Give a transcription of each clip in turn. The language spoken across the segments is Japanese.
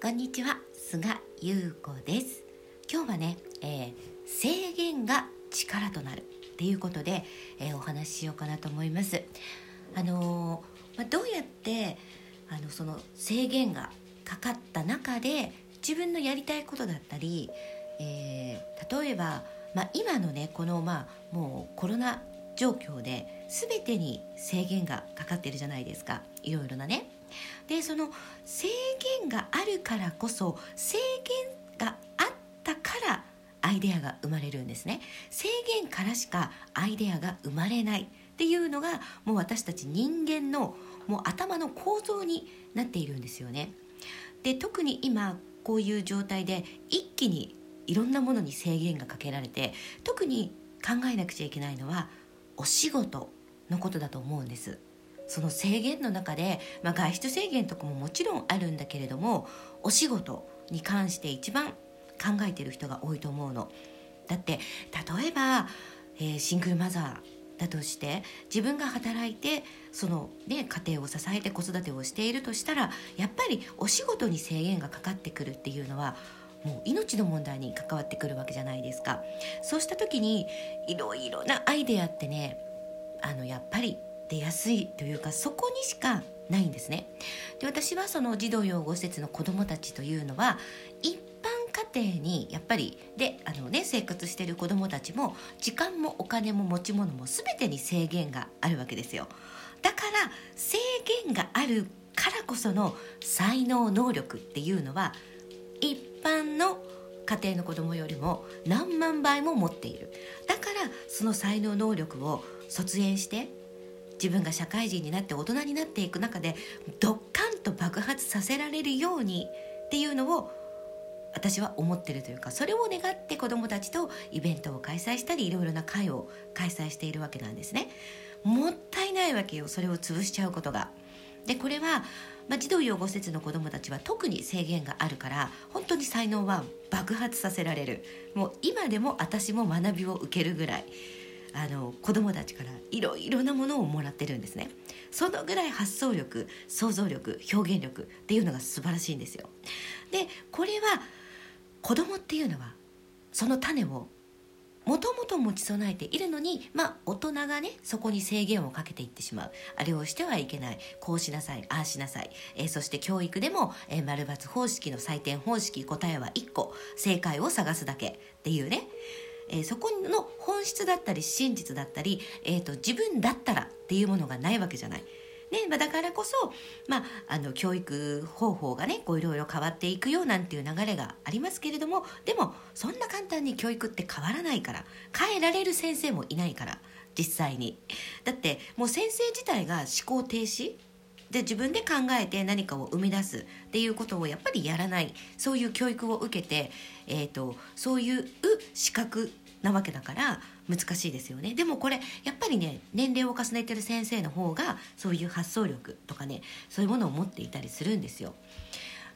こんにちは。菅優子です。今日はね、えー、制限が力となるっていうことで、えー、お話ししようかなと思います。あのー、まあ、どうやってあのその制限がかかった中で自分のやりたいことだったり、え例えば、まあ、今のねこのまあもうコロナ状況で全てに制限がかかってるじゃないですか。いろいろなね。でその制限があるからこそ制限があったからアイデアが生まれるんですね。制限からしかアイデアが生まれないっていうのがもう私たち人間のもう頭の構造になっているんですよね。で特に今こういう状態で一気にいろんなものに制限がかけられて特に考えなくちゃいけないのはお仕事のことだと思うんです。その制限の中で、まあ、外出制限とかももちろんあるんだけれどもお仕事に関して一番考えてる人が多いと思うの。だって例えば、えー、シングルマザーだとして自分が働いてその、ね、家庭を支えて子育てをしているとしたらやっぱりお仕事に制限がかかってくるっていうのはもう命の問題に関わってくるわけじゃないですかそうした時にいろいろなアイデアってねあのやっぱり出やすいというかそこにしかないんですね。で私はその児童養護施設の子どもたちというのは一般家庭にやっぱりであの、ね、生活している子どもたちも時間もお金も持ち物も全てに制限があるわけですよ。だから制限があるからこその才能能力っていうのは一般の家庭の子供よりも何万倍も持っている。だからその才能能力を卒園して自分が社会人になって大人になっていく中でドッカンと爆発させられるようにっていうのを私は思ってるというかそれを願って子どもたちとイベントを開催したりいろいろな会を開催しているわけなんですね。もったいないわけよそれを潰しちゃうことが。でこれは、まあ、児童養護施設の子どもたちは特に制限があるから本当に才能は爆発させられるもう今でも私も学びを受けるぐらいあの子どもたちからいろいろなものをもらってるんですね。そのぐらい発想力想像力表現力っていうのが素晴らしいんですよ。でこれは子供っていうのはその種をもともと持ち備えているのにまあ大人がねそこに制限をかけていってしまう。あれをしてはいけない。こうしなさいああしなさい、えー、そして教育でも、えー、丸抜方式の採点方式答えは1個。正解を探すだけっていうね。えー、そこの本質だったり真実だったり、えーと、自分だったらっていうものがないわけじゃない。ねまあ、だからこそ、まあ、あの教育方法がねこういろいろ変わっていくよなんていう流れがありますけれどもでもそんな簡単に教育って変わらないから変えられる先生もいないから実際にだってもう先生自体が思考停止で自分で考えて何かを生み出すっていうことをやっぱりやらない。そういう教育を受けて、えーと、そういう資格なわけだから難しいですよね。でもこれやっぱりね年齢を重ねてる先生の方がそういう発想力とかねそういうものを持っていたりするんですよ。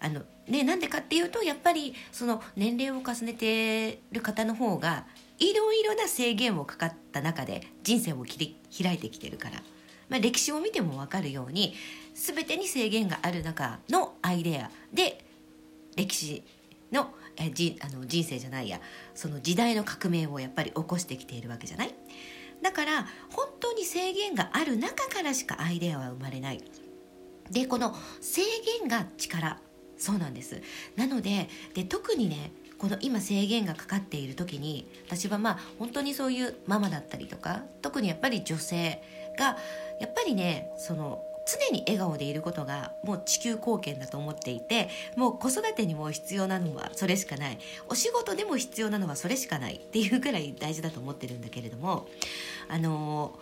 あのね、なんでかっていうとやっぱりその年齢を重ねてる方の方がいろいろな制限をかかった中で人生を切り開いてきてるから。まあ、歴史を見ても分かるように全てに制限がある中のアイデアで歴史のえじあの人生じゃないやその時代の革命をやっぱり起こしてきているわけじゃない？だから本当に制限がある中からしかアイデアは生まれない。でこの制限が力。そうなんです。なのでで特にねこの今制限がかかっている時に私はまあ本当にそういうママだったりとか特にやっぱり女性がやっぱりねその常に笑顔でいることがもう地球貢献だと思っていてもう子育てにも必要なのはそれしかないお仕事でも必要なのはそれしかないっていうくらい大事だと思ってるんだけれどもあの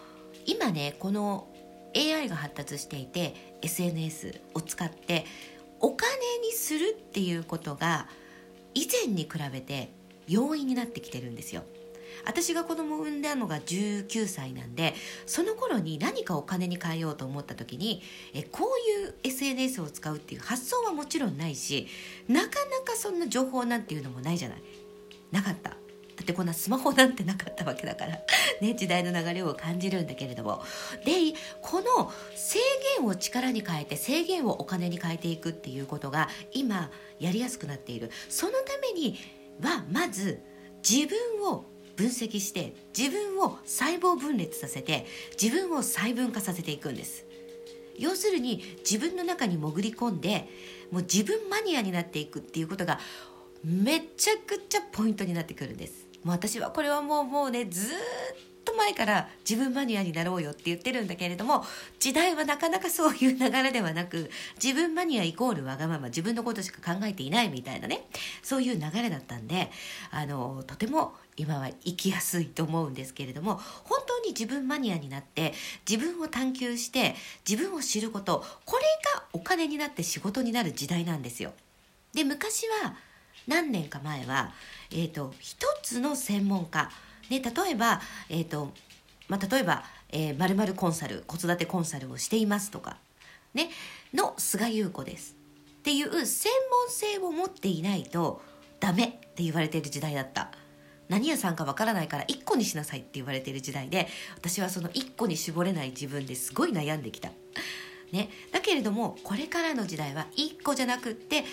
ー、今ねこの AI が発達していて SNS を使ってお金にするっていうことが以前に比べて容易になってきてるんですよ。私が子供を産んだのが19歳なんでその頃に何かお金に変えようと思った時にえこういう SNS を使うっていう発想はもちろんないしなかなかそんな情報なんていうのもないじゃない。なかった。だっってこんなスマホなんてなかったわけだから ね時代の流れを感じるんだけれども。でこの制限を力に変えて制限をお金に変えていくっていうことが今やりやすくなっている。そのためにはまず自分を分析して自分を細胞分裂させて自分を細分化させていくんです。要するに自分の中に潜り込んでもう自分マニアになっていくっていうことがめちゃくちゃポイントになってくるんです。もう私はこれはもうもうねずっ前から自分マニアになろうよって言ってるんだけれども時代はなかなかそういう流れではなく自分マニアイコールわがまま自分のことしか考えていないみたいなねそういう流れだったんであのとても今は生きやすいと思うんですけれども本当に自分マニアになって自分を探求して自分を知ることこれがお金になって仕事になる時代なんですよ。で昔は何年か前は、えーと、一つの専門家、ね、例えば、えーとまあ、例えば、えー、〇〇コンサル子育てコンサルをしていますとか、ね、の菅優子です。っていう専門性を持っていないとダメって言われている時代だった。何屋さんかわからないから1個にしなさいって言われてる時代で私はその1個に絞れない自分ですごい悩んできた。ね、だけれどもこれからの時代は1個じゃなくって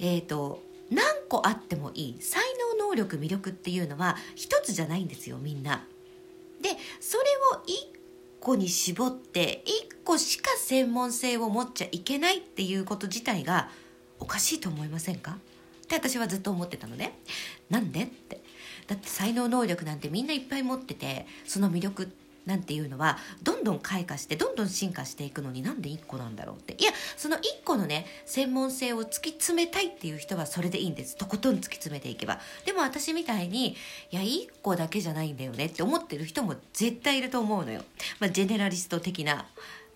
え、ー、と何個あってもいい。能力魅力っていうのは一つじゃないんですよみんな。でそれを1個に絞って1個しか専門性を持っちゃいけないっていうこと自体がおかしいと思いませんか？って私はずっと思ってたのね。なんで？ってだって才能能力なんてみんないっぱい持っててその魅力ってなんていうのはどんどん開花してどんどん進化していくのになんで1個なんだろうって。いやその1個のね専門性を突き詰めたいっていう人はそれでいいんです。とことん突き詰めていけば。でも私みたいにいや1個だけじゃないんだよねって思ってる人も絶対いると思うのよ、まあ、ジェネラリスト的な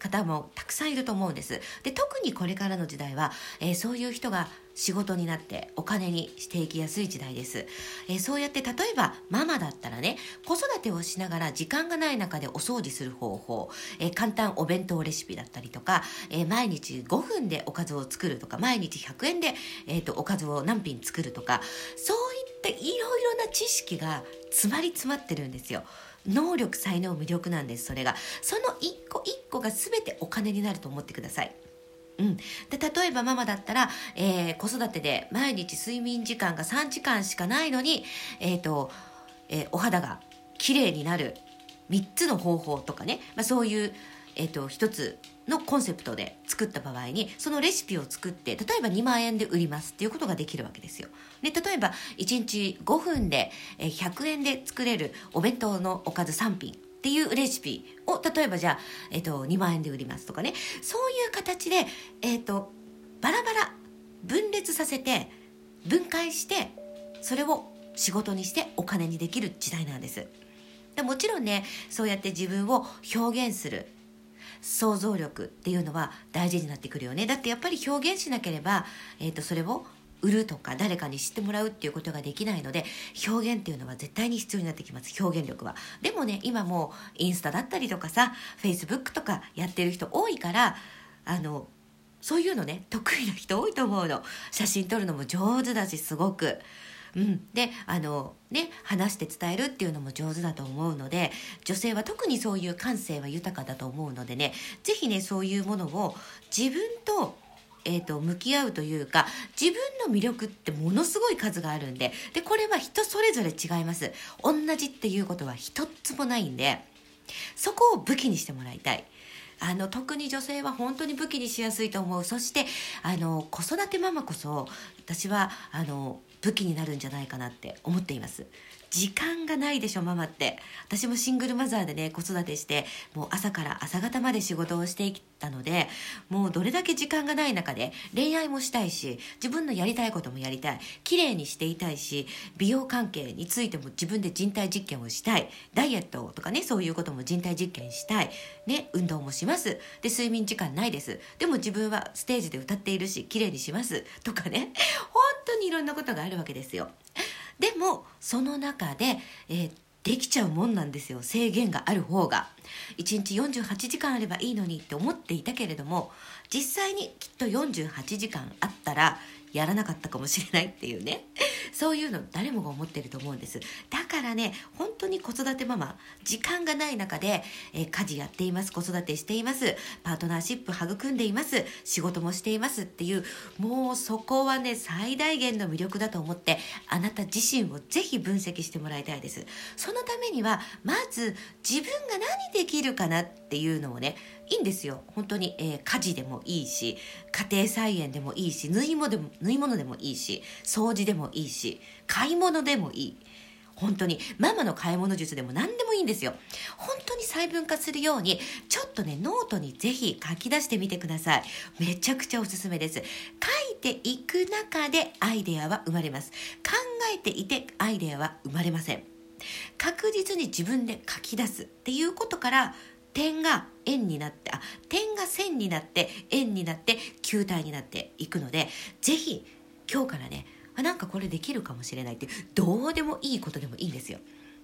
方もたくさんいると思うんです。で特にこれからの時代は、えー、そういう人が仕事になってお金にしていきやすい時代です、えー、そうやって例えばママだったらね子育てをしながら時間がない中でお掃除する方法、えー、簡単お弁当レシピだったりとか、え毎日5分でおかずを作るとか毎日100円で、えーと、おかずを何品作るとかそういったいろいろな知識が詰まり詰まってるんですよ。能力才能魅力なんですそれが。その一個一個が全てお金になると思ってください。うん、で例えばママだったら、えー、子育てで毎日睡眠時間が3時間しかないのに、えーとえー、お肌が綺麗になる。3つの方法とかね、まあ、そういう、えーと、一つのコンセプトで作った場合にそのレシピを作って例えば2万円で売りますっていうことができるわけですよ。で例えば1日5分で100円で作れるお弁当のおかず3品っていうレシピを例えばじゃあ、えっと、2万円で売りますとかねそういう形で、えっと、バラバラ分裂させて分解してそれを仕事にしてお金にできる時代なんですでもちろんねそうやって自分を表現する想像力っていうのは大事になってくるよね。だってやっぱり表現しなければ、えーと、それを売るとか誰かに知ってもらうっていうことができないので表現っていうのは絶対に必要になってきます。表現力は。でもね今もうインスタだったりとかさフェイスブックとかやってる人多いからあのそういうのね得意な人多いと思うの。写真撮るのも上手だしすごく。うん、であのね話して伝えるっていうのも上手だと思うので女性は特にそういう感性は豊かだと思うのでね是非ねそういうものを自分とえーと、向き合うというか自分の魅力ってものすごい数があるんででこれは人それぞれ違います。同じっていうことは一つもないんでそこを武器にしてもらいたい。あの特に女性は本当に武器にしやすいと思う。そしてあの子育てママこそ私はあの武器になるんじゃないかなって思っています。時間がないでしょママって。私もシングルマザーでね子育てしてもう朝から朝方まで仕事をしてきたのでもうどれだけ時間がない中で恋愛もしたいし自分のやりたいこともやりたい綺麗にしていたいし美容関係についても自分で人体実験をしたいダイエットとかねそういうことも人体実験したいね運動もします。で睡眠時間ないです。でも自分はステージで歌っているし綺麗にします。とかね。本当にいろんなことがあるわけですよ。でもその中で、えー、できちゃうもんなんですよ。制限がある方が。1日48時間あればいいのにって思っていたけれども実際にきっと48時間あったらやらなかったかもしれないっていうね。そういうの誰もが思ってると思うんです。だからね本当に子育てママ時間がない中で、え、家事やっています子育てしていますパートナーシップ育んでいます仕事もしていますっていうもうそこはね最大限の魅力だと思ってあなた自身をぜひ分析してもらいたいです。そのためにはまず自分が何できるかなっていうのをねいいんですよ。本当に、えー、家事でもいいし家庭菜園でもいいし縫い物でも縫い物でもいいし掃除でもいいし買い物でもいい。本当に。ママの買い物術でも何でもいいんですよ。本当に細分化するようにちょっとねノートにぜひ書き出してみてください。めちゃくちゃおすすめです。書いていく中でアイデアは生まれます。考えていてアイデアは生まれません。確実に自分で書き出すっていうことから点が円になってあ点が線になって円になって球体になっていくのでぜひ今日からねあなんかこれできるかもしれないってどうでもいいことでもいいんですよ。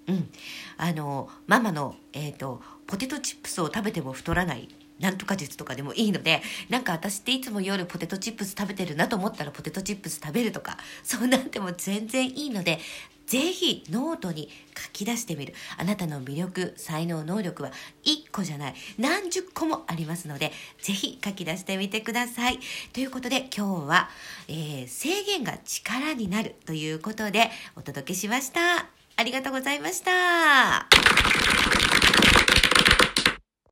うん、あのママの、えーと、ポテトチップスを食べても太らないなんとか術とかでもいいのでなんか私っていつも夜ポテトチップス食べてるなと思ったらポテトチップス食べるとかそうなっても全然いいのでぜひノートに書き出してみる。あなたの魅力、才能、能力は1個じゃない。何十個もありますので、ぜひ書き出してみてください。ということで今日は、えー、制限が力になるということでお届けしました。ありがとうございました。